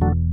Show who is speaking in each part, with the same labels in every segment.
Speaker 1: you.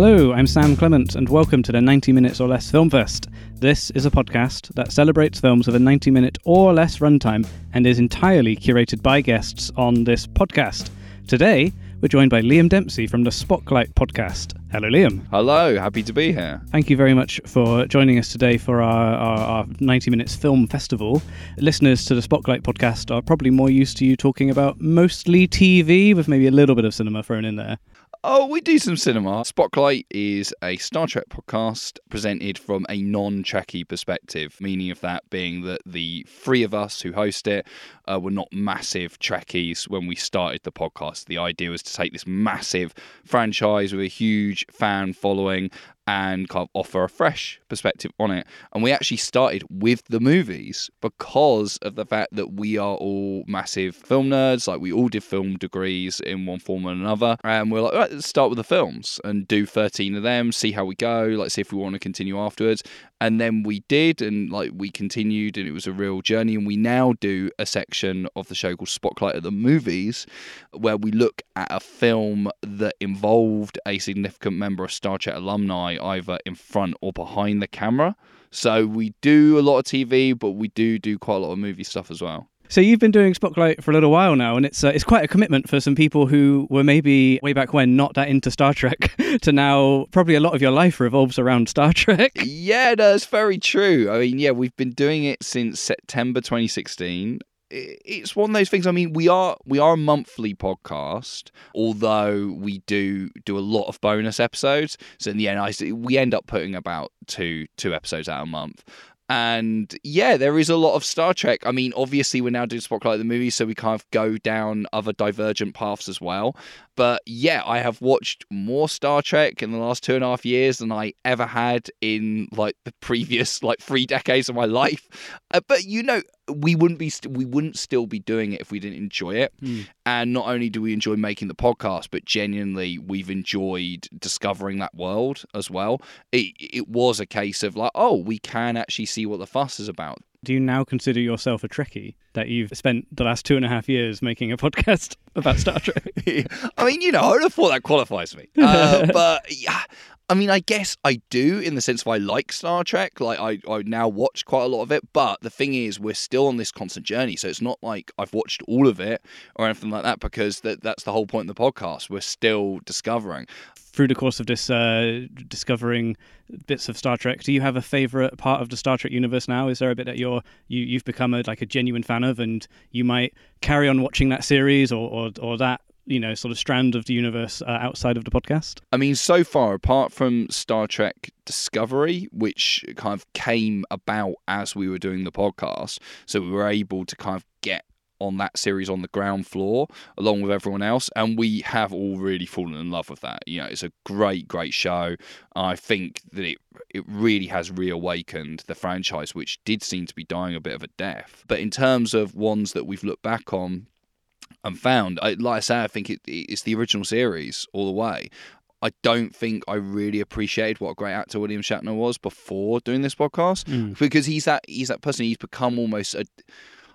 Speaker 1: Hello, I'm Sam Clement, and welcome to the 90 Minutes or Less Film Fest. This is a podcast that celebrates films with a 90 minute or less runtime and is entirely curated by guests on this podcast. Today, we're joined by Liam Dempsey from the Spotlight podcast. Hello, Liam.
Speaker 2: Hello, happy to be here.
Speaker 1: Thank you very much for joining us today for our, our, our 90 Minutes Film Festival. Listeners to the Spotlight podcast are probably more used to you talking about mostly TV, with maybe a little bit of cinema thrown in there.
Speaker 2: Oh, we do some cinema. Spotlight is a Star Trek podcast presented from a non Trekkie perspective, meaning of that being that the three of us who host it uh, were not massive Trekkies when we started the podcast. The idea was to take this massive franchise with a huge fan following and kind of offer a fresh perspective on it. And we actually started with the movies because of the fact that we are all massive film nerds. Like we all did film degrees in one form or another. And we're like, right, let's start with the films and do 13 of them, see how we go, like see if we want to continue afterwards and then we did and like we continued and it was a real journey and we now do a section of the show called spotlight of the movies where we look at a film that involved a significant member of star trek alumni either in front or behind the camera so we do a lot of tv but we do do quite a lot of movie stuff as well
Speaker 1: so you've been doing Spotlight for a little while now, and it's uh, it's quite a commitment for some people who were maybe way back when not that into Star Trek to now probably a lot of your life revolves around Star Trek.
Speaker 2: Yeah, that's very true. I mean, yeah, we've been doing it since September 2016 it's one of those things. I mean, we are we are a monthly podcast, although we do do a lot of bonus episodes. So in the end, I we end up putting about two two episodes out a month. And yeah, there is a lot of Star Trek. I mean, obviously, we're now doing Spotlight the movie, so we kind of go down other divergent paths as well. But yeah, I have watched more Star Trek in the last two and a half years than I ever had in like the previous like three decades of my life. Uh, but you know, we wouldn't be st- we wouldn't still be doing it if we didn't enjoy it. Mm. And not only do we enjoy making the podcast, but genuinely we've enjoyed discovering that world as well. It it was a case of like, oh, we can actually see what the fuss is about.
Speaker 1: Do you now consider yourself a Trekkie that you've spent the last two and a half years making a podcast about Star Trek?
Speaker 2: I mean, you know, I would have thought that qualifies me. Uh, but yeah, I mean, I guess I do in the sense of I like Star Trek. Like, I, I now watch quite a lot of it. But the thing is, we're still on this constant journey. So it's not like I've watched all of it or anything like that because that, that's the whole point of the podcast. We're still discovering.
Speaker 1: Through the course of this, uh, discovering bits of Star Trek, do you have a favorite part of the Star Trek universe now? Is there a bit that you're you, you've become a like a genuine fan of, and you might carry on watching that series or or, or that you know sort of strand of the universe uh, outside of the podcast?
Speaker 2: I mean, so far, apart from Star Trek Discovery, which kind of came about as we were doing the podcast, so we were able to kind of get on that series on the ground floor along with everyone else and we have all really fallen in love with that. You know it's a great great show. I think that it it really has reawakened the franchise which did seem to be dying a bit of a death. But in terms of ones that we've looked back on and found. I, like I say, I think it, it's the original series all the way. I don't think I really appreciated what a great actor William Shatner was before doing this podcast mm. because he's that he's that person. He's become almost a.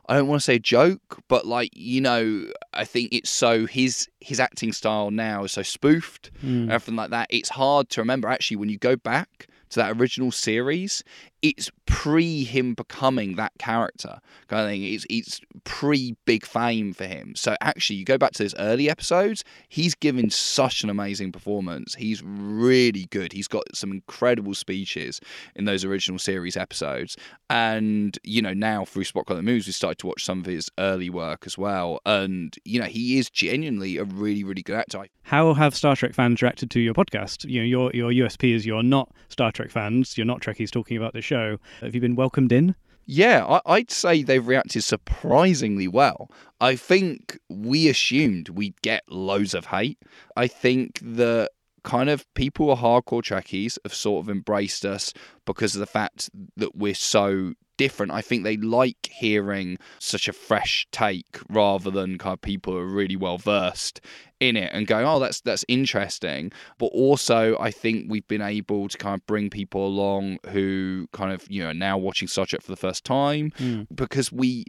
Speaker 2: I don't want to say a joke, but like you know, I think it's so his his acting style now is so spoofed, mm. everything like that. It's hard to remember actually when you go back to that original series, it's pre him becoming that character kind of thing. It's it's pre big fame for him. So actually, you go back to his early episodes, he's given such an amazing performance. He's really good. He's got some incredible speeches in those original series episodes, and you know now through Spotlight the Moves, we started to watch some of his early work as well. And you know he is genuinely a really really good actor.
Speaker 1: How have Star Trek fans reacted to your podcast? You know your your USP is you're not Star Trek fans. You're not Trekkies talking about the show show. Have you been welcomed in?
Speaker 2: Yeah, I, would say they've reacted surprisingly well. I think we assumed we'd get loads of hate. I think that kind of people who are hardcore Trekkies have sort of embraced us because of the fact that we're so different. I think they like hearing such a fresh take rather than kind of people who are really well versed in it and going, oh, that's that's interesting. But also, I think we've been able to kind of bring people along who kind of you know now watching Star Trek for the first time
Speaker 1: Mm.
Speaker 2: because we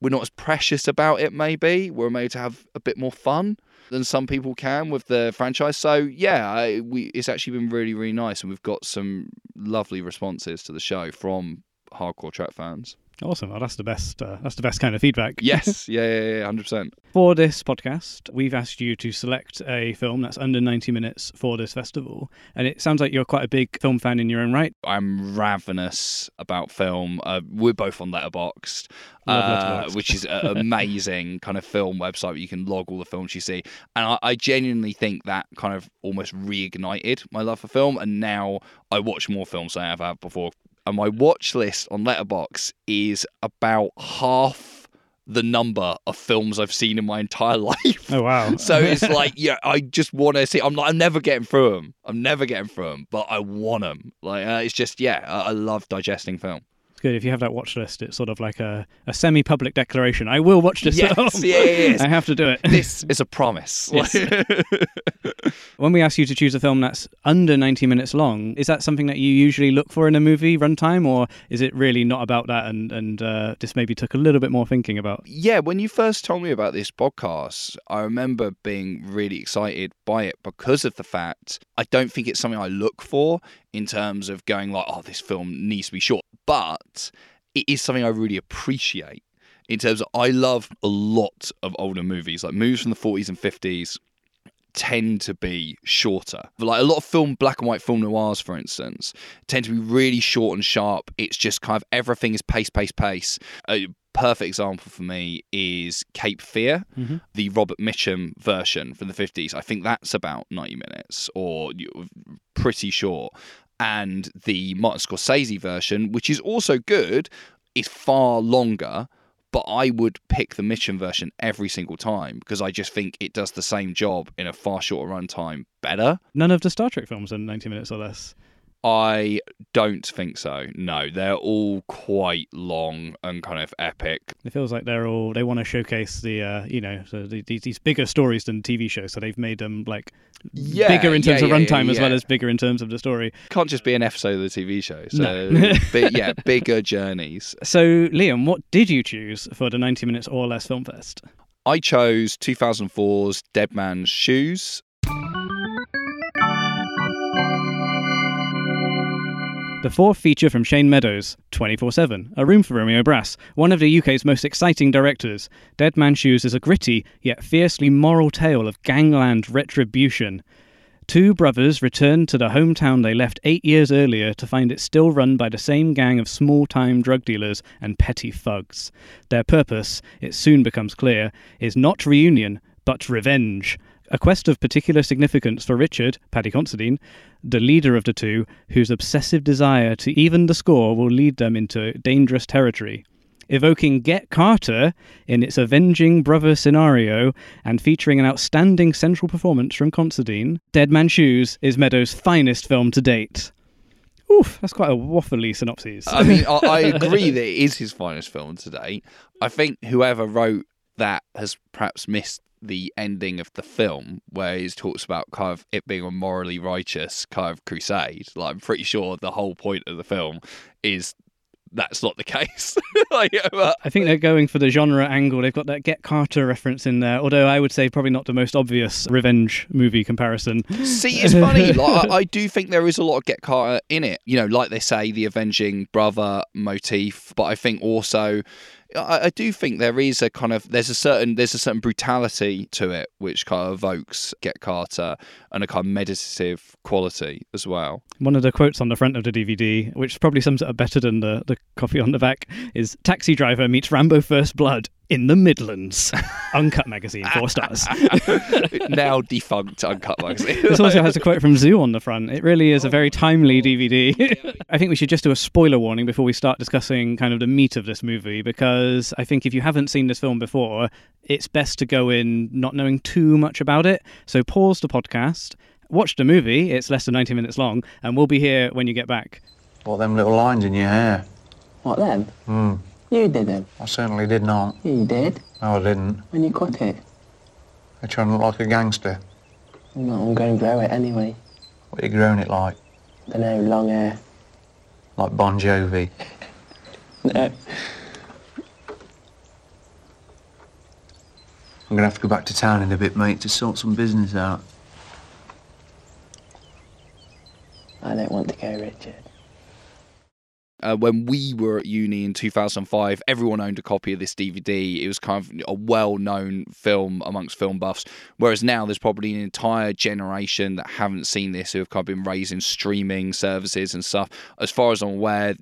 Speaker 2: we're not as precious about it. Maybe we're able to have a bit more fun than some people can with the franchise. So yeah, I, we it's actually been really really nice, and we've got some lovely responses to the show from hardcore Trek fans.
Speaker 1: Awesome. Well, that's the best. Uh, that's the best kind of feedback.
Speaker 2: Yes, yeah, yeah, yeah, hundred percent.
Speaker 1: For this podcast, we've asked you to select a film that's under 90 minutes for this festival. And it sounds like you're quite a big film fan in your own right.
Speaker 2: I'm ravenous about film. Uh, we're both on Letterboxd, uh, which is an amazing kind of film website where you can log all the films you see. And I, I genuinely think that kind of almost reignited my love for film. And now I watch more films than I ever have before. And my watch list on Letterboxd is about half the number of films I've seen in my entire life.
Speaker 1: Oh, wow.
Speaker 2: So it's like, yeah, I just want to see. I'm like, I'm never getting through them. I'm never getting through them, but I want them. Like, uh, it's just, yeah, I, I love digesting film.
Speaker 1: It's good. If you have that watch list, it's sort of like a, a semi public declaration. I will watch this
Speaker 2: Yes,
Speaker 1: film.
Speaker 2: yeah, yes.
Speaker 1: I have to do it.
Speaker 2: This is a promise.
Speaker 1: Yes. when we ask you to choose a film that's under 90 minutes long, is that something that you usually look for in a movie runtime, or is it really not about that and, and uh, this maybe took a little bit more thinking about?
Speaker 2: yeah, when you first told me about this podcast, I remember being really excited by it because of the fact I don't think it's something I look for in terms of going like, oh, this film needs to be short, but it is something I really appreciate. In terms of, I love a lot of older movies, like movies from the 40s and 50s tend to be shorter. Like a lot of film, black and white film noirs, for instance, tend to be really short and sharp. It's just kind of everything is pace, pace, pace. A perfect example for me is Cape Fear,
Speaker 1: Mhm.
Speaker 2: the Robert Mitchum version from the 50s. I think that's about 90 minutes or pretty short. And the Martin Scorsese version, which is also good, is far longer but I would pick the Mitchum version every single time because I just think it does the same job in a far shorter runtime better.
Speaker 1: None of the Star Trek films are 90 minutes or less.
Speaker 2: I don't think so. No, they're all quite long and kind of epic.
Speaker 1: It feels like they're all they want to showcase the uh, you know so the, these, these bigger stories than TV shows, so they've made them like
Speaker 2: Yeah,
Speaker 1: bigger in terms
Speaker 2: yeah,
Speaker 1: of
Speaker 2: yeah,
Speaker 1: runtime as well as bigger in terms of the story.
Speaker 2: Can't just be an episode of the TV show. So,
Speaker 1: No.
Speaker 2: but yeah, bigger journeys.
Speaker 1: So Liam, what did you choose for the 90 minutes or less film fest?
Speaker 2: I chose 2004's Dead Man's Shoes.
Speaker 1: The fourth feature from Shane Meadows, 24 7, A Room for Romeo Brass, one of the UK's most exciting directors. Dead Man Shoes is a gritty, yet fiercely moral tale of gangland retribution. Two brothers return to the hometown they left eight years earlier to find it still run by the same gang of small time drug dealers and petty thugs. Their purpose, it soon becomes clear, is not reunion, but revenge. A quest of particular significance for Richard, Paddy Considine, the leader of the two, whose obsessive desire to even the score will lead them into dangerous territory. Evoking Get Carter in its avenging brother scenario and featuring an outstanding central performance from Considine, Dead Man Shoes is Meadows' finest film to date. Oof, that's quite a waffly synopsis.
Speaker 2: I mean, I, I agree that it is his finest film to date. I think whoever wrote that has perhaps missed the ending of the film where he talks about kind of it being a morally righteous kind of crusade. Like I'm pretty sure the whole point of the film is that's not the case. like, but-
Speaker 1: I think they're going for the genre angle. They've got that Get Carter reference in there, although I would say probably not the most obvious revenge movie comparison.
Speaker 2: See, it's funny. Like, I, I do think there is a lot of Get Carter in it. You know, like they say, the avenging brother motif. But I think also, I, I do think there is a kind of there's a certain there's a certain brutality to it, which kind of evokes Get Carter and a kind of meditative quality as well.
Speaker 1: One of the quotes on the front of the DVD, which probably sums it up better than the, the copy on the back, is Taxi driver meets Rambo First Blood in the Midlands. Uncut magazine, four stars.
Speaker 2: now defunct uncut magazine.
Speaker 1: This also has a quote from Zoo on the front. It really is a very timely DVD. I think we should just do a spoiler warning before we start discussing kind of the meat of this movie, because I think if you haven't seen this film before, it's best to go in not knowing too much about it. So pause the podcast, watch the movie, it's less than 90 minutes long, and we'll be here when you get back.
Speaker 3: What them little lines in your hair? What them?
Speaker 4: Hmm.
Speaker 3: You didn't.
Speaker 4: I certainly did not.
Speaker 3: You did.
Speaker 4: No, I didn't.
Speaker 3: When you cut it.
Speaker 4: I trying to look like a gangster.
Speaker 3: No, I'm going to grow it anyway.
Speaker 4: What are you growing it like?
Speaker 3: Don't know, long hair.
Speaker 4: Like Bon Jovi.
Speaker 3: No.
Speaker 4: I'm gonna have to go back to town in a bit, mate, to sort some business out.
Speaker 3: I don't want to go, Richard.
Speaker 2: Uh, when we were at uni in 2005, everyone owned a copy of this DVD. It was kind of a well known film amongst film buffs. Whereas now there's probably an entire generation that haven't seen this who have kind of been raised in streaming services and stuff. As far as I'm aware,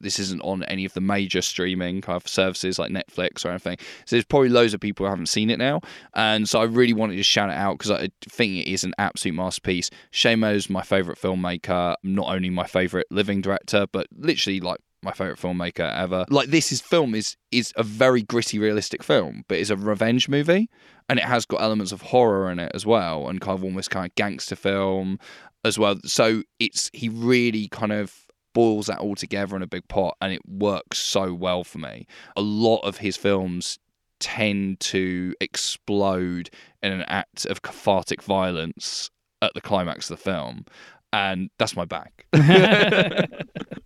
Speaker 2: this isn't on any of the major streaming kind of services like Netflix or anything. So there's probably loads of people who haven't seen it now. And so I really wanted to shout it out because I think it is an absolute masterpiece. Shamo's my favourite filmmaker, not only my favourite living director, but literally like my favorite filmmaker ever. Like this is film is is a very gritty, realistic film, but it's a revenge movie, and it has got elements of horror in it as well, and kind of almost kind of gangster film as well. So it's he really kind of boils that all together in a big pot, and it works so well for me. A lot of his films tend to explode in an act of cathartic violence at the climax of the film and that's my back.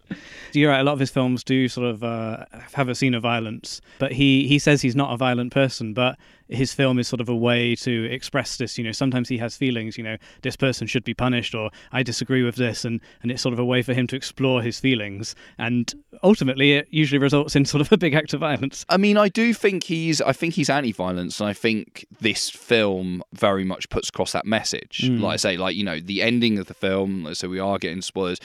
Speaker 1: You're right. A lot of his films do sort of uh, have a scene of violence, but he he says he's not a violent person. But his film is sort of a way to express this. You know, sometimes he has feelings. You know, this person should be punished, or I disagree with this, and and it's sort of a way for him to explore his feelings. And ultimately, it usually results in sort of a big act of violence.
Speaker 2: I mean, I do think he's I think he's anti-violence, and I think this film very much puts across that message.
Speaker 1: Mm.
Speaker 2: Like I say, like you know, the ending of the film. So we are getting spoilers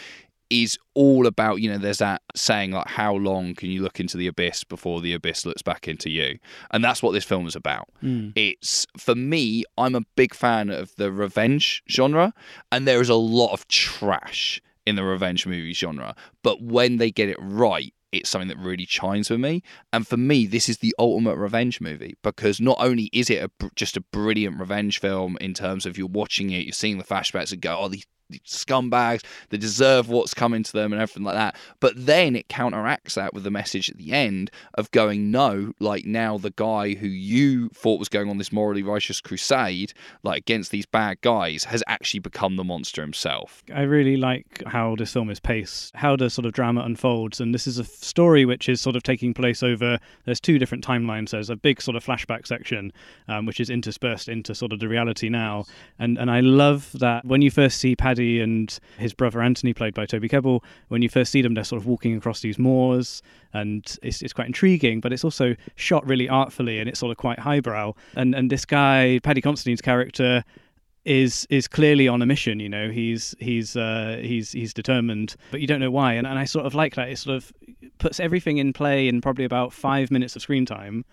Speaker 2: is all about you know there's that saying like how long can you look into the abyss before the abyss looks back into you? And that's what this film is about.
Speaker 1: Mm.
Speaker 2: it's for me i'm a big fan of the revenge genre and there is a lot of trash in the revenge movie genre. But when they get it right it's something that really shines with me. And for me this is the ultimate revenge movie because not only is it a, just a brilliant revenge film in terms of you're watching it you're seeing the flashbacks and go oh these scumbags they deserve what's coming to them and everything like that but then it counteracts that with the message at the end of going no like now the guy who you thought was going on this morally righteous crusade like against these bad guys has actually become the monster himself
Speaker 1: I really like how this film is paced, how the sort of drama unfolds, and this is a story which is sort of taking place over. There's two different timelines. There's a big sort of flashback section, um, which is interspersed into sort of the reality now, and and I love that when you first see Paddy and his brother Anthony, played by Toby Kebbell, when you first see them, they're sort of walking across these moors, and it's it's quite intriguing, but it's also shot really artfully, and it's sort of quite highbrow. And and this guy, Paddy Considine's character is is clearly on a mission. You know, he's he's uh, he's he's determined, but you don't know why. And and I sort of like that. It sort of puts everything in play in probably about five minutes of screen time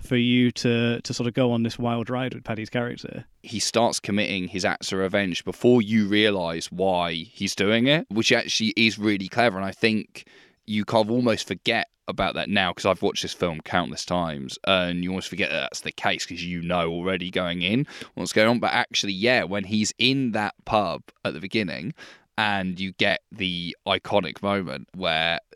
Speaker 1: for you to to sort of go on this wild ride with Paddy's character.
Speaker 2: he starts committing his acts of revenge before you realize why he's doing it, which actually is really clever. And I think you kind of almost forget about that now because I've watched this film countless times and you almost forget that that's the case because you know already going in what's going on. But actually, yeah, when he's in that pub at the beginning and you get the iconic moment where.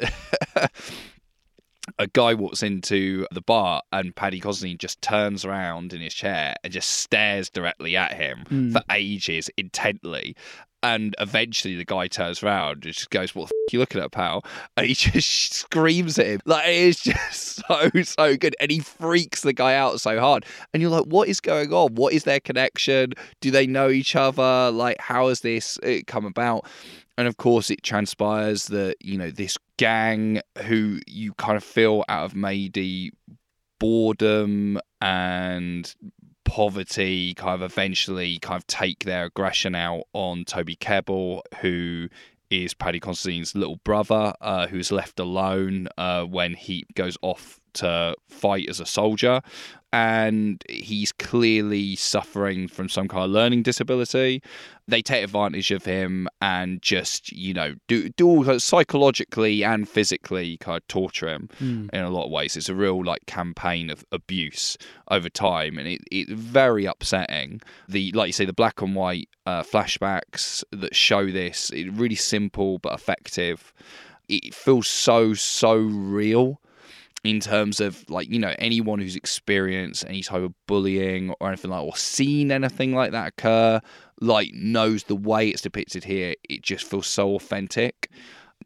Speaker 2: a guy walks into the bar and Paddy Considine just turns around in his chair and just stares directly at him
Speaker 1: Mm.
Speaker 2: for ages intently. And eventually the guy turns around and just goes, What the f- you looking at, pal? And he just screams at him. Like, it is just so, so good. And he freaks the guy out so hard. And you're like, What is going on? What is their connection? Do they know each other? Like, how has this uh, come about? And of course, it transpires that, you know, this gang who you kind of feel out of maybe boredom and poverty kind of eventually kind of take their aggression out on Toby Kebbell, who is Paddy Considine's little brother, uh, who's left alone uh, when he goes off to fight as a soldier. And he's clearly suffering from some kind of learning disability. They take advantage of him and just, you know, do, do all psychologically and physically kind of torture him
Speaker 1: Mm.
Speaker 2: in a lot of ways. It's a real like campaign of abuse over time, and it, it's very upsetting. The like you say, the black and white uh, flashbacks that show this, it really simple but effective. it feels so so real in terms of like you know anyone who's experienced any type of bullying or anything like or seen anything like that occur like knows the way it's depicted here it just feels so authentic.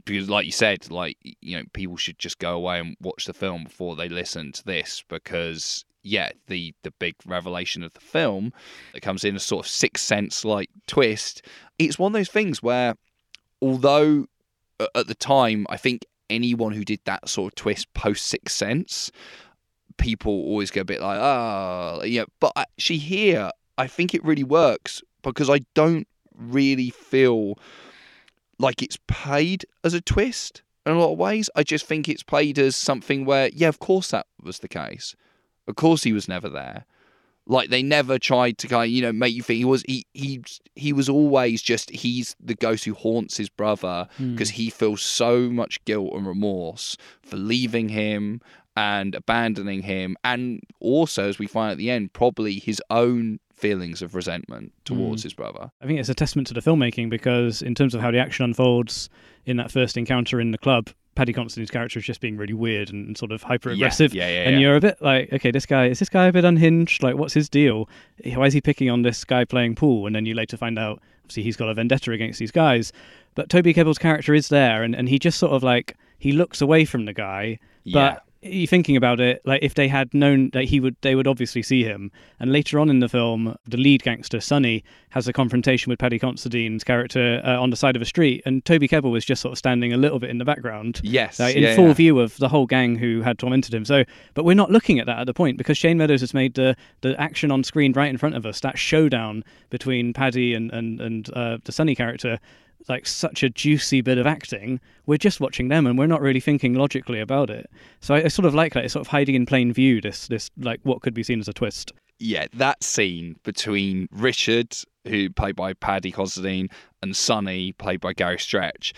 Speaker 2: Because like you said like you know people should just go away and watch the film before they listen to this because yeah the the big revelation of the film that comes in a sort of sixth sense like twist. It's one of those things where although at the time i think anyone who did that sort of twist post sixth sense people always go a bit like ah yeah but actually here i think it really works because i don't really feel like it's played as a twist in a lot of ways. I just think it's played as something where, yeah, of course that was the case. Of course he was never there. Like they never tried to kind of, you know, make you think he was he he he was always just he's the ghost who haunts his brother hmm. because he feels so much guilt and remorse for leaving him and abandoning him. And also as we find at the end probably his own feelings of resentment towards mm. his brother.
Speaker 1: I think it's a testament to the filmmaking because, in terms of how the action unfolds in that first encounter in the club, Paddy Considine's character is just being really weird and sort of hyper aggressive.
Speaker 2: Yeah, yeah, yeah,
Speaker 1: and you're a bit like, okay, this guy is this guy a bit unhinged? Like, what's his deal? Why is he picking on this guy playing pool? And then you later find out, obviously, he's got a vendetta against these guys. But Toby Kebbell's character is there, and, and he just sort of like he looks away from the guy,
Speaker 2: Yeah.
Speaker 1: but you thinking about it, like if they had known that he would, they would obviously see him. And later on in the film, the lead gangster Sonny has a confrontation with Paddy Considine's character uh, on the side of a street, and Toby Kebbell was just sort of standing a little bit in the background.
Speaker 2: Yes,
Speaker 1: like, in
Speaker 2: yeah,
Speaker 1: full
Speaker 2: yeah.
Speaker 1: view of the whole gang who had tormented him. So, but we're not looking at that at the point because Shane Meadows has made the the action on screen right in front of us. That showdown between Paddy and and and uh, the Sonny character like such a juicy bit of acting. We're just watching them, and we're not really thinking logically about it. So I, I sort of like that. It's sort of hiding in plain view. This this like what could be seen as a twist.
Speaker 2: yeah, that scene between Richard, who played by Paddy Considine, and Sonny, played by Gary Stretch,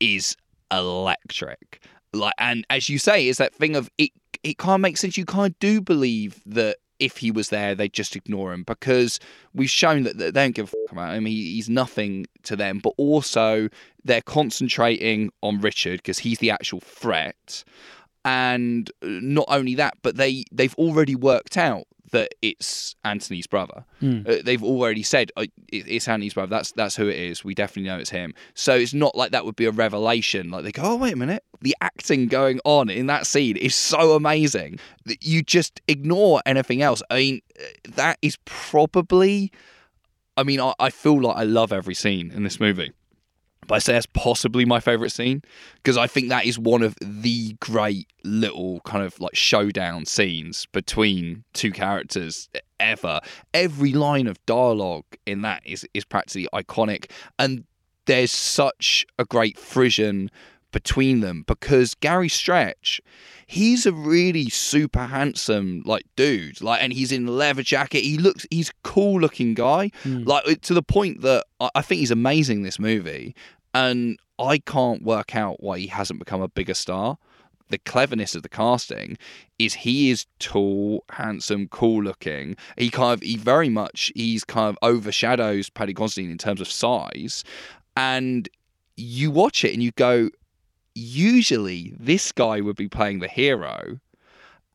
Speaker 2: is electric. Like, and as you say, it's that thing of it. It of makes sense. You of do believe that if he was there, they'd just ignore him because we've shown that they don't give a fuck about him. He, he's nothing to them. But also, they're concentrating on Richard because he's the actual threat. And uh, not only that, but they they've already worked out that it's Anthony's brother. Uh, they've already said uh, it- it's Anthony's brother. That's that's who it is. We definitely know it's him. So it's not like that would be a revelation. Like they go, oh wait a minute, the acting going on in that scene is so amazing that you just ignore anything else. I mean, that is probably. I mean, I, I feel like I love every scene in this movie. But I say that's possibly my favourite scene because I think that is one of the great little kind of like showdown scenes between two characters ever. Every line of dialogue in that is, is practically iconic, and there's such a great frisson between them because Gary Stretch, he's a really super handsome like dude, like, and he's in leather jacket. He looks, he's cool looking guy, hmm. like to the point that I, I think he's amazing this movie, and I can't work out why he hasn't become a bigger star. The cleverness of the casting is he is tall, handsome, cool looking. He kind of he very much he's kind of overshadows Paddy Considine in terms of size, and you watch it and you go, usually this guy would be playing the hero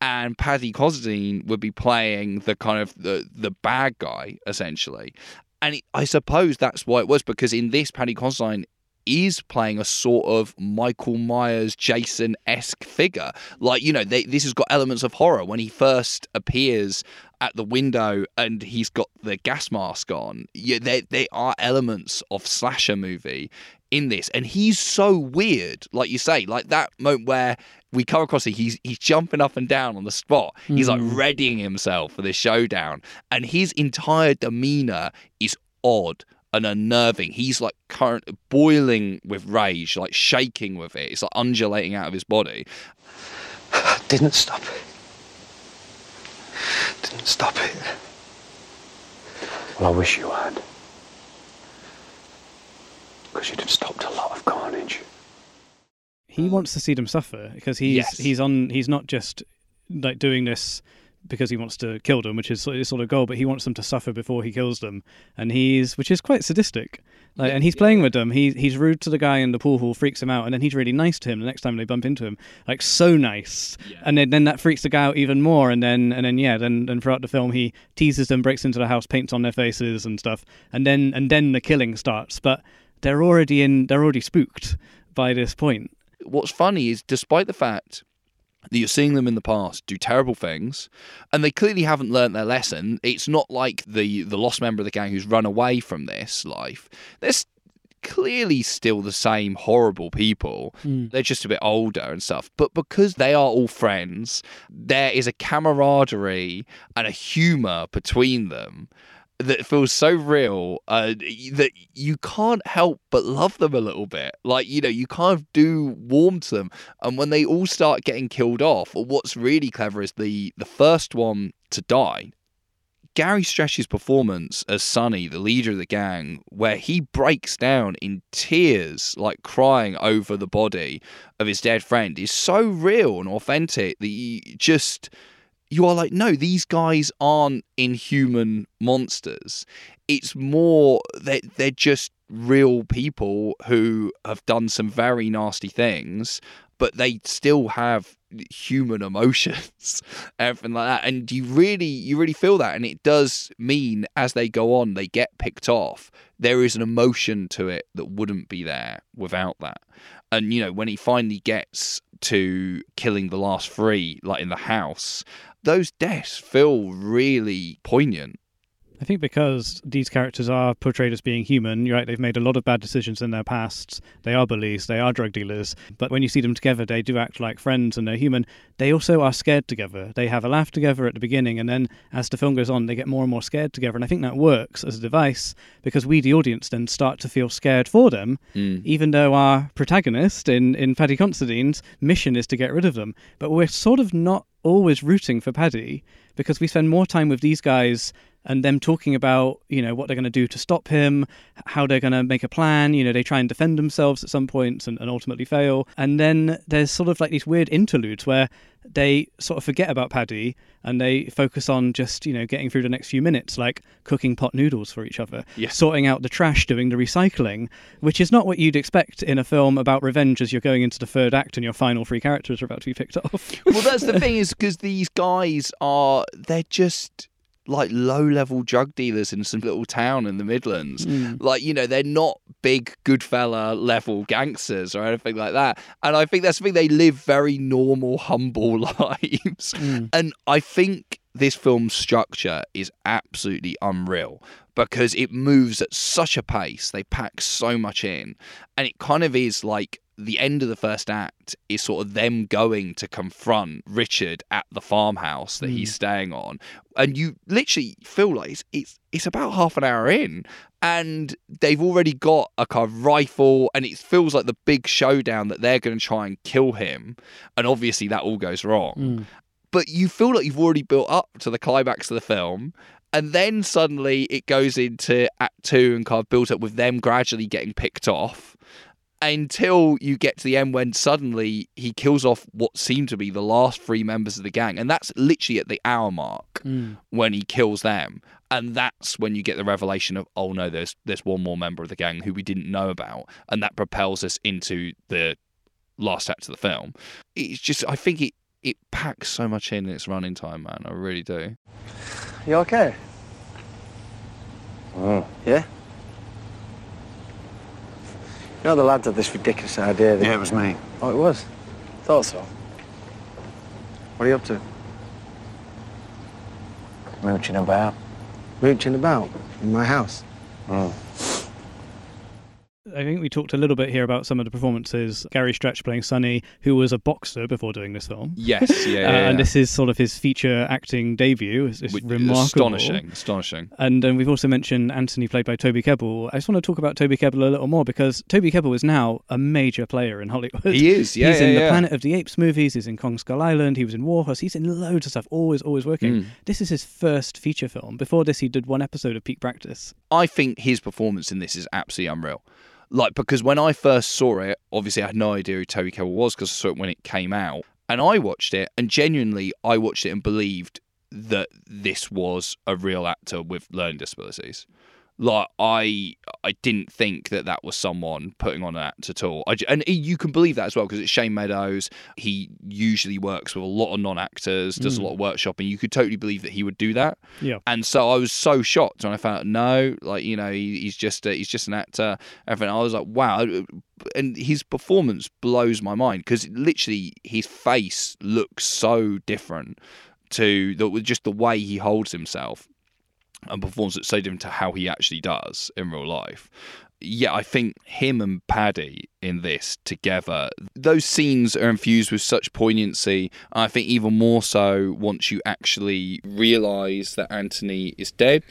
Speaker 2: and Paddy Considine would be playing the kind of the the bad guy essentially. And I suppose that's why it was because in this Paddy Considine is playing a sort of Michael Myers, Jason esque figure. Like, you know, they, this has got elements of horror when he first appears at the window and he's got the gas mask on. Yeah, there, there are elements of slasher movie in this. And he's so weird, like you say, like that moment where we come across it, he's he's jumping up and down on the spot. He's like mm. readying himself for this showdown. And his entire demeanor is odd and unnerving. He's like current boiling with rage, like shaking with it. It's like undulating out of his body.
Speaker 4: Didn't stop it. Didn't stop it. Well, I wish you had. Because you'd have stopped a lot of carnage.
Speaker 1: He wants to see them suffer because he's
Speaker 2: Yes.
Speaker 1: he's on. He's not just like doing this because he wants to kill them, which is sort of his sort of goal. But he wants them to suffer before he kills them, and he's which is quite sadistic. Like, and he's playing with them. He he's rude to the guy in the pool hall, freaks him out, and then he's really nice to him the next time they bump into him, like so nice. And then, then that freaks the guy out even more. And then and then yeah, then then throughout the film he teases them, breaks into the house, paints on their faces and stuff, and then and then the killing starts. But they're already in. They're already spooked by this point.
Speaker 2: What's funny is, despite the fact that you're seeing them in the past do terrible things, and they clearly haven't learnt their lesson. It's not like the the lost member of the gang who's run away from this life. They're clearly still the same horrible people. Hmm. They're just a bit older and stuff. But because they are all friends, there is a camaraderie and a humour between them that feels so real uh, that you can't help but love them a little bit. Like, you know, you kind of do warm to them. And when they all start getting killed off, or what's really clever is the, the first one to die. Gary Stretch's performance as Sonny, the leader of the gang, where he breaks down in tears, like crying over the body of his dead friend, is so real and authentic that you just you are like, no, these guys aren't inhuman monsters. It's more that they're just real people who have done some very nasty things, but they still have human emotions, everything like that. And you really, you really feel that, and it does mean as they go on, they get picked off. There is an emotion to it that wouldn't be there without that. And you know, when he finally gets to killing the last three, like in the house, those deaths feel really poignant.
Speaker 1: I think because these characters are portrayed as being human, you're right, they've made a lot of bad decisions in their pasts. They are bullies, they are drug dealers, but when you see them together, they do act like friends and they're human. They also are scared together. They have a laugh together at the beginning, and then as the film goes on, they get more and more scared together. And I think that works as a device because we, the audience, then start to feel scared for them, mm. even though our protagonist in, in Paddy Considine's mission is to get rid of them. But we're sort of not always rooting for Paddy because we spend more time with these guys and them talking about you know what they're going to do to stop him how they're going to make a plan you know they try and defend themselves at some points and, and ultimately fail and then there's sort of like these weird interludes where they sort of forget about paddy and they focus on just you know getting through the next few minutes like cooking pot noodles for each other
Speaker 2: Yeah.
Speaker 1: sorting out the trash doing the recycling which is not what you'd expect in a film about revenge as you're going into the third act and your final three characters are about to be picked off
Speaker 2: well, that's the thing is because these guys are they're just like low level drug dealers in some little town in the Midlands. Hmm. Like, you know, they're not big Goodfella level gangsters or anything like that. And I think that's the thing, they live very normal, humble lives. Hmm. And I think this film's structure is absolutely unreal because it moves at such a pace. They pack so much in. And it kind of is like the end of the first act is sort of them going to confront Richard at the farmhouse that he's hmm. staying on, and you literally feel like it's, it's it's about half an hour in, and they've already got a kind of rifle, and it feels like the big showdown that they're going to try and kill him, and obviously that all goes wrong. Hmm. But you feel like you've already built up to the climax of the film. And then suddenly it goes into act two and kind of built up with them gradually getting picked off until you get to the end when suddenly he kills off what seem to be the last three members of the gang and that's literally at the hour mark mm. when he kills them. And that's when you get the revelation of oh no there's there's one more member of the gang who we didn't know about. And that propels us into the last act of the film. It's just i think it it packs so much in its running time man. I really do.
Speaker 5: You okay? Oh. Yeah? You know the lads had this ridiculous idea. That...
Speaker 4: Yeah, it was me.
Speaker 5: Oh, it was? Thought so. What are you up to?
Speaker 3: Mooching about.
Speaker 5: Mooching about in my house. Hmm.
Speaker 1: I think we talked a little bit here about some of the performances. Gary Stretch playing Sonny, who was a boxer before doing this film.
Speaker 2: yes yeah,
Speaker 1: Uh, and this is sort of his feature acting debut. It's, it's
Speaker 2: Which-
Speaker 1: remarkable.
Speaker 2: astonishing astonishing
Speaker 1: And then we've also mentioned Anthony, played by Toby Kebbell. I just want to talk about Toby Kebbell a little more because Toby Kebbell is now a major player in Hollywood.
Speaker 2: He is, yeah,
Speaker 1: He's
Speaker 2: yeah,
Speaker 1: in the
Speaker 2: yeah.
Speaker 1: Planet of the Apes movies. He's in Kong Skull Island. He was in Warhorse. He's in loads of stuff. Always, always working.
Speaker 2: Mm.
Speaker 1: This is his first feature film. Before this, he did one episode of Peak Practice.
Speaker 2: I think his performance in this is absolutely unreal. Like because when I first saw it, obviously I had no idea who Toby Kebbell was because I saw it when it came out, and I watched it, and genuinely I watched it and believed that this was a real actor with learning disabilities. Like I, I didn't think that that was someone putting on an act at all. I, and you can believe that as well because it's Shane Meadows. He usually works with a lot of non-actors, does a mm. lot of workshopping. You could totally believe that he would do that.
Speaker 1: Yeah.
Speaker 2: And so I was so shocked when I found out no, like you know, he, he's just he's just an actor. Everything. I was like, wow. And his performance blows my mind because literally his face looks so different to the, just the way he holds himself and performs it so different to how he actually does in real life. Yeah, I think him and Paddy in this together, those scenes are infused with such poignancy. I think even more so once you actually realise that Anthony is dead.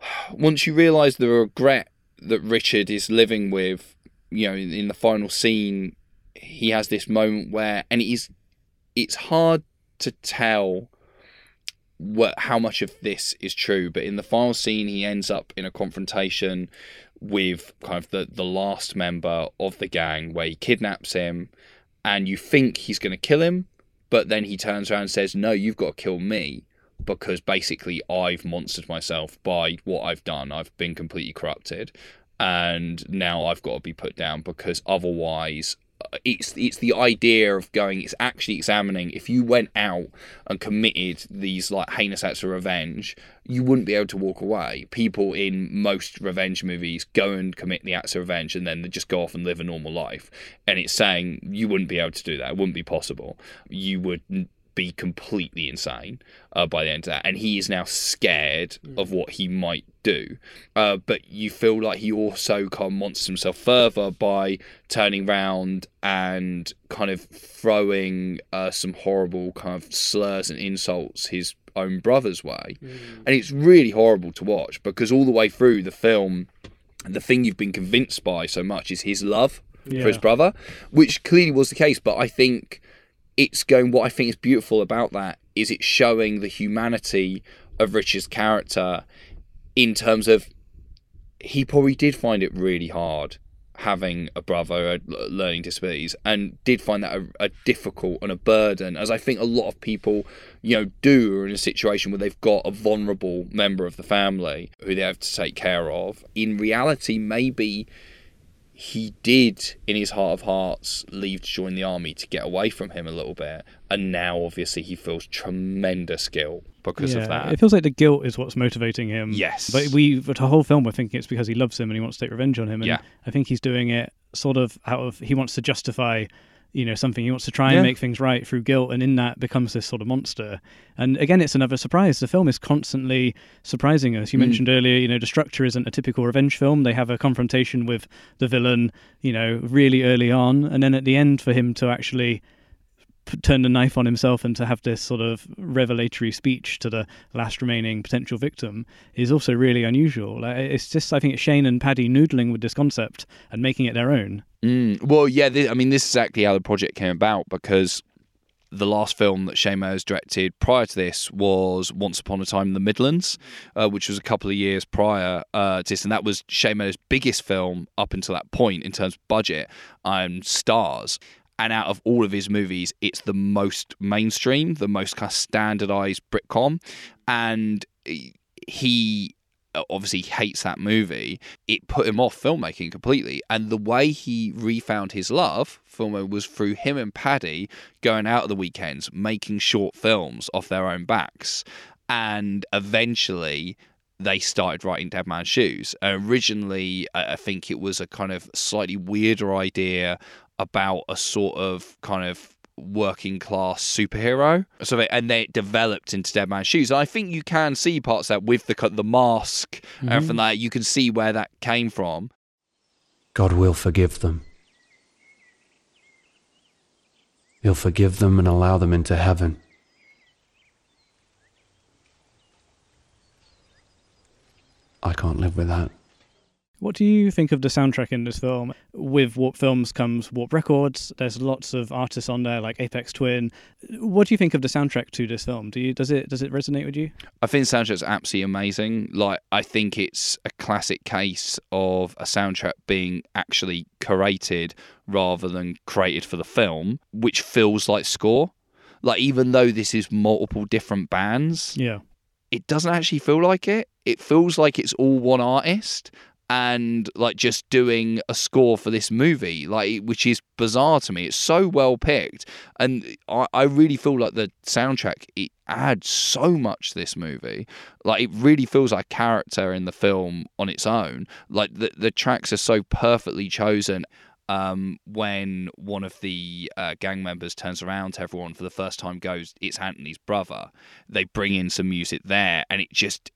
Speaker 2: Once you realise the regret that Richard is living with, you know, in, the final scene, he has this moment where, and it is, it's hard to tell what how much of this is true but in the final scene he ends up in a confrontation with kind of the the last member of the gang where he kidnaps him and you think he's going to kill him but then he turns around and says no you've got to kill me because basically I've monstered myself by what I've done. I've been completely corrupted and now I've got to be put down because otherwise it's it's the idea of going it's actually examining if you went out and committed these like heinous acts of revenge you wouldn't be able to walk away. People in most revenge movies go and commit the acts of revenge and then they just go off and live a normal life. And it's saying you wouldn't be able to do that. It wouldn't be possible. You would be completely insane uh, by the end of that. And he is now scared of what he might do. Uh, but you feel like he also kind of monsters himself further by turning round and kind of throwing uh, some horrible kind of slurs and insults his own brother's way. And it's really horrible to watch because all the way through the film, the thing you've been convinced by so much is his love for his brother, which clearly was the case. But I think it's going what I think is beautiful about that is it's showing the humanity of Richard's character in terms of he probably did find it really hard having a brother learning disabilities and did find that a, a difficult and a burden as I think a lot of people you know do are in a situation where they've got a vulnerable member of the family who they have to take care of. In reality maybe he did, in his heart of hearts, leave to join the army to get away from him a little bit. And now, obviously, he feels tremendous guilt because
Speaker 1: yeah,
Speaker 2: of that.
Speaker 1: It feels like the guilt is what's motivating him.
Speaker 2: Yes.
Speaker 1: But we, the whole film, we're thinking it's because he loves him and he wants to take revenge on him. And
Speaker 2: Yeah.
Speaker 1: I think he's doing it sort of out of, he wants to justify, you know, something. He wants to try
Speaker 2: Yeah.
Speaker 1: and make things right through guilt. And in that becomes this sort of monster. And again, it's another surprise. The film is constantly surprising us.
Speaker 2: Mm.
Speaker 1: You mentioned earlier, you know, the structure isn't a typical revenge film. They have a confrontation with the villain, you know, really early on. And then at the end, for him to actually p- turn the knife on himself and to have this sort of revelatory speech to the last remaining potential victim is also really unusual. It's just, I think it's Shane and Paddy noodling with this concept and making it their own.
Speaker 2: Mm, well, yeah, thi- I mean, this is exactly how the project came about because the last film that Shane Meadows directed prior to this was Once Upon a Time in the Midlands, uh, which was a couple of years prior uh, to this, and that was Shane Meadows' biggest film up until that point in terms of budget and stars. And out of all of his movies, it's the most mainstream, the most kind of standardized Britcom, and he obviously hates that movie. It put him off filmmaking completely. And the way he refound his love was through him and Paddy going out at the weekends, making short films off their own backs. And eventually they started writing Dead Man's Shoes. originally, I think it was a kind of slightly weirder idea about a sort of kind of working class superhero. So they, and then it developed into Dead Man's Shoes. And I think you can see parts of that with the the mask and everything like that. You can see where that came from.
Speaker 6: God will forgive them. He'll forgive them and allow them into heaven. I can't live with that.
Speaker 1: What do you think of the soundtrack in this film? With Warp Films comes Warp Records. There's lots of artists on there like Aphex Twin. What do you think of the soundtrack to this film? Do you does it does it resonate with you?
Speaker 2: I think the soundtrack's absolutely amazing. Like I think it's a classic case of a soundtrack being actually curated rather than created for the film, which feels like score. Like even though this is multiple different bands,
Speaker 1: Yeah.
Speaker 2: it doesn't actually feel like it. It feels like it's all one artist and like just doing a score for this movie, like which is bizarre to me. It's so well picked, and I, I really feel like the soundtrack it adds so much to this movie. Like it really feels like character in the film on its own. Like the the tracks are so perfectly chosen. Um, when one of the uh, gang members turns around to everyone for the first time, goes, "It's Anthony's brother." They bring in some music there, and it just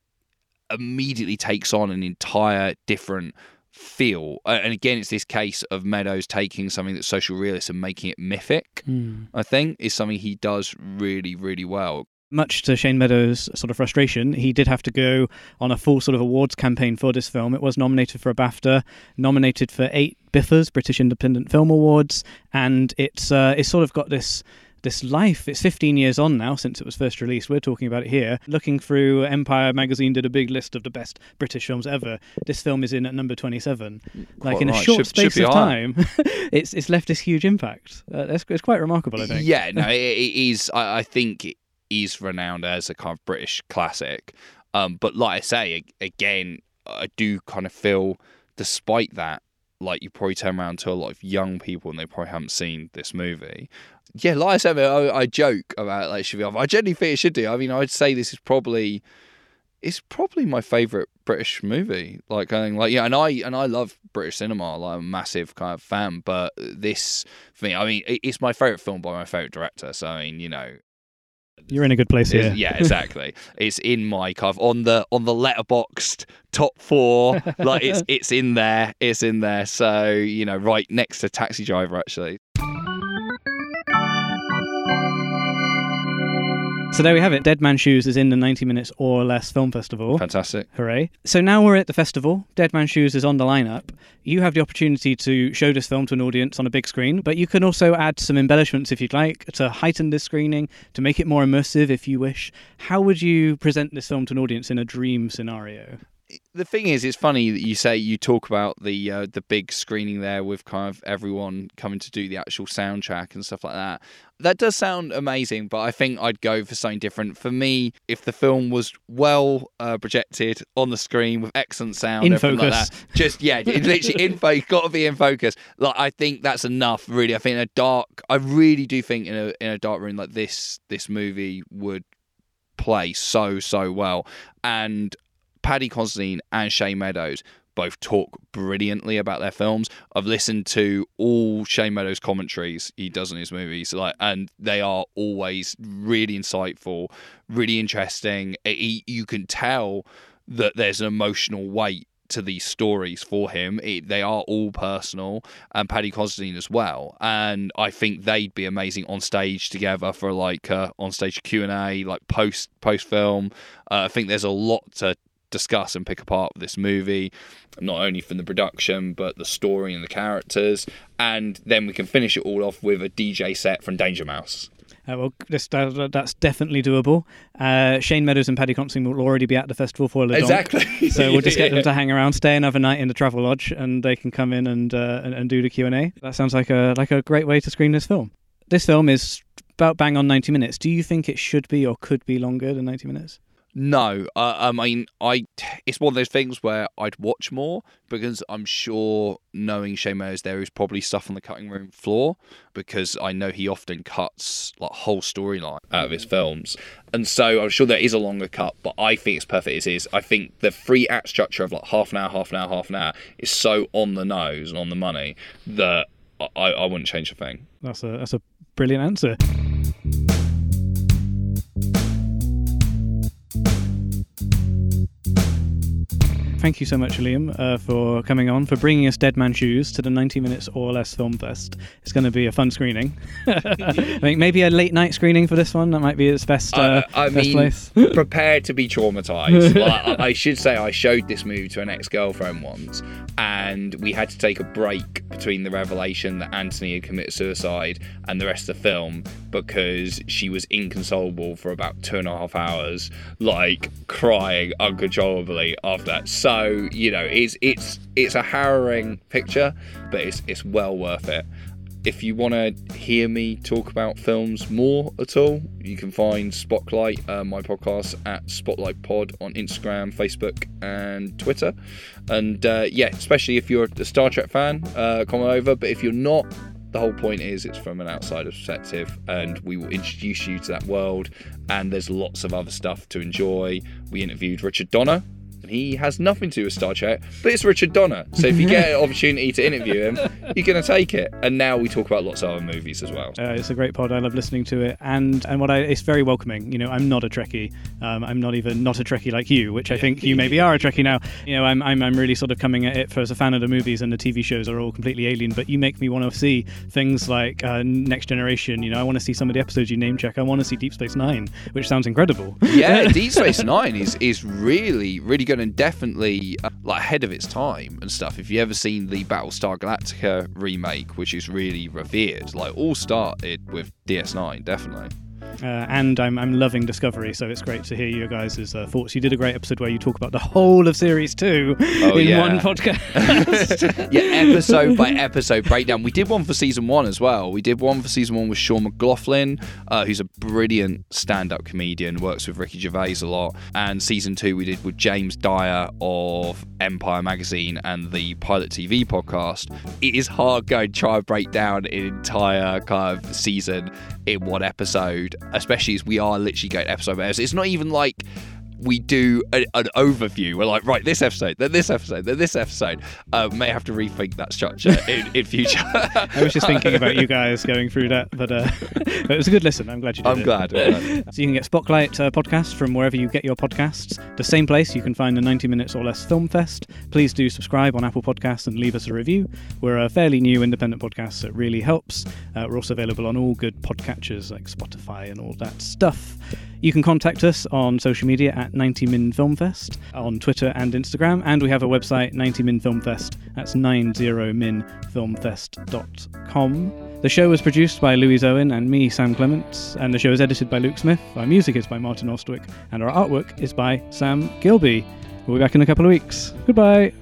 Speaker 2: immediately takes on an entire different feel. And again, it's this case of Meadows taking something that's social realist and making it mythic. I think is something he does really, really well.
Speaker 1: Much to Shane Meadows' sort of frustration, he did have to go on a full sort of awards campaign for this film. It was nominated for a BAFTA, nominated for eight BIFAs, British Independent Film Awards, and it's uh, it's sort of got this this life. It's 15 years on now since it was first released. We're talking about it here. Looking through Empire magazine did a big list of the best British films ever. This film is in at number 27. like
Speaker 2: Quite
Speaker 1: in a short
Speaker 2: Should-
Speaker 1: space
Speaker 2: should
Speaker 1: of time, it's it's left this huge impact. Uh, it's, it's quite remarkable, I think.
Speaker 2: Yeah, no, it, it is. I, I think it is renowned as a kind of British classic. Um, but like I say, again, I do kind of feel, despite that, like you probably turn around to a lot of young people and they probably haven't seen this movie. Yeah, like I said, I, I joke about like should be off. I genuinely think it should do. I mean, I'd say this is probably it's probably my favorite British movie. Like going like yeah, and I and I love British cinema. Like I'm a massive kind of fan. But this for me, I mean, it- it's my favorite film by my favorite director. So I mean, you know,
Speaker 1: You're in a good place here.
Speaker 2: yeah, exactly. it's in my kind of on the on the Letterboxd top four. like it's it's in there. It's in there. So you know, right next to Taxi Driver actually.
Speaker 1: So there we have it. Dead Man Shoes is in the 90 Minutes or Less Film Festival.
Speaker 2: Fantastic.
Speaker 1: Hooray. So now we're at the festival. Dead Man Shoes is on the lineup. You have the opportunity to show this film to an audience on a big screen, but you can also add some embellishments if you'd like to heighten this screening, to make it more immersive if you wish. How would you present this film to an audience in a dream scenario?
Speaker 2: The thing is, it's funny that you say you talk about the uh, the big screening there with kind of everyone coming to do the actual soundtrack and stuff like that. That does sound amazing, but I think I'd go for something different. For me, if the film was well uh, projected on the screen with excellent sound,
Speaker 1: In
Speaker 2: everything
Speaker 1: focus.
Speaker 2: like that, just yeah, it literally in focus, got to be in focus. Like I think that's enough. Really, I think in a dark, I really do think in a in a dark room like this, this movie would play so so well and Paddy Considine and Shane Meadows both talk brilliantly about their films. I've listened to all Shane Meadows' commentaries he does in his movies, like, and they are always really insightful, really interesting. You can tell that there's an emotional weight to these stories for him. It, they are all personal, and Paddy Considine as well. And I think they'd be amazing on stage together for like uh, on stage Q and A, like post post film. Uh, I think there's a lot to discuss and pick apart this movie, not only from the production but the story and the characters. And then we can finish it all off with a DJ set from Danger Mouse.
Speaker 1: Uh, well, this, that, that's definitely doable. Uh, Shane Meadows and Paddy Considine will already be at the festival for Le Donk.
Speaker 2: Exactly.
Speaker 1: So we'll just get them to hang around, stay another night in the travel lodge, and they can come in and uh, and, and do the Q and A. That sounds like a like a great way to screen this film. This film is about bang on ninety minutes. Do you think it should be or could be longer than ninety minutes?
Speaker 2: No, uh, I mean, I. It's one of those things where I'd watch more because I'm sure, knowing Shane Meadows, there is probably stuff on the cutting room floor because I know he often cuts like whole storyline out of his films, and so I'm sure there is a longer cut. But I think it's perfect as is. I think the free act structure of like half an hour, half an hour, half an hour is so on the nose and on the money that I, I wouldn't change a thing.
Speaker 1: That's a that's a brilliant answer. Thank you so much, Liam, uh, for coming on, for bringing us Dead Man Shoes to the 90 Minutes or Less Film Fest. It's going to be a fun screening. I think maybe a late night screening for this one. That might be its best, uh,
Speaker 2: I,
Speaker 1: best
Speaker 2: mean,
Speaker 1: place.
Speaker 2: prepared to be traumatized. Like, I I should say, I showed this movie to an ex girlfriend once, and we had to take a break between the revelation that Anthony had committed suicide and the rest of the film because she was inconsolable for about two and a half hours, like crying uncontrollably after that. So you know, it's it's it's a harrowing picture, but it's it's well worth it. if you want to hear me talk about films more at all, you can find Spotlight, uh, my podcast, at Spotlight Pod on Instagram, Facebook, and Twitter. And uh, yeah, especially if you're a Star Trek fan, uh, come over. But if you're not, the whole point is it's from an outsider perspective, and we will introduce you to that world. And there's lots of other stuff to enjoy. We interviewed Richard Donner, he has nothing to do with Star Trek, but it's Richard Donner. So if you get an opportunity to interview him, you're going to take it. And now we talk about lots of other movies as well.
Speaker 1: Uh, it's a great pod. I love listening to it, and and what I it's very welcoming. You know, I'm not a Trekkie. Um, I'm not even not a Trekkie like you, which I think you maybe are a Trekkie now. You know, I'm, I'm I'm really sort of coming at it for as a fan of the movies and the TV shows are all completely alien. But you make me want to see things like uh, Next Generation. You know, I want to see some of the episodes you name check. I want to see Deep Space Nine, which sounds incredible.
Speaker 2: yeah, Deep Space Nine is is really really good and definitely uh, like ahead of its time and stuff. If you ever seen the Battlestar Galactica remake, which is really revered, like all started with DS9, definitely.
Speaker 1: Uh, and I'm, I'm loving Discovery, so it's great to hear your guys' uh, thoughts. You did a great episode where you talk about the whole of Series 2
Speaker 2: Oh,
Speaker 1: in
Speaker 2: yeah.
Speaker 1: one podcast.
Speaker 2: yeah, episode by episode breakdown. We did one for season one as well. We did one for season one with Sean McLoughlin, uh, who's a brilliant stand-up comedian, works with Ricky Gervais a lot. And season two we did with James Dyer of Empire Magazine and the Pilot TV podcast. It is hard going to try and break down an entire kind of season in one episode, especially as we are literally going episode by episode. It's not even like we do a, an overview. We're like, right, this episode, then this episode, then this episode. Uh, may have to rethink that structure in, in future.
Speaker 1: I was just thinking about you guys going through that, but, uh, but it was a good listen. I'm glad you did
Speaker 2: I'm
Speaker 1: it.
Speaker 2: glad.
Speaker 1: So you can get Spotlight uh, podcast from wherever you get your podcasts. The same place you can find the 90 Minutes or Less Film Fest. Please do subscribe on Apple Podcasts and leave us a review. We're a fairly new independent podcast, so it really helps. Uh, we're also available on all good podcatchers like Spotify and all that stuff. You can contact us on social media at 90min Film Fest on Twitter and Instagram, and we have a website 90min Film Fest. That's 90minfilmfest.com. The show was produced by Louise Owen and me, Sam Clements, and the show is edited by Luke Smith. Our music is by Martin Ostwick, and our artwork is by Sam Gilby. We'll be back in a couple of weeks. Goodbye.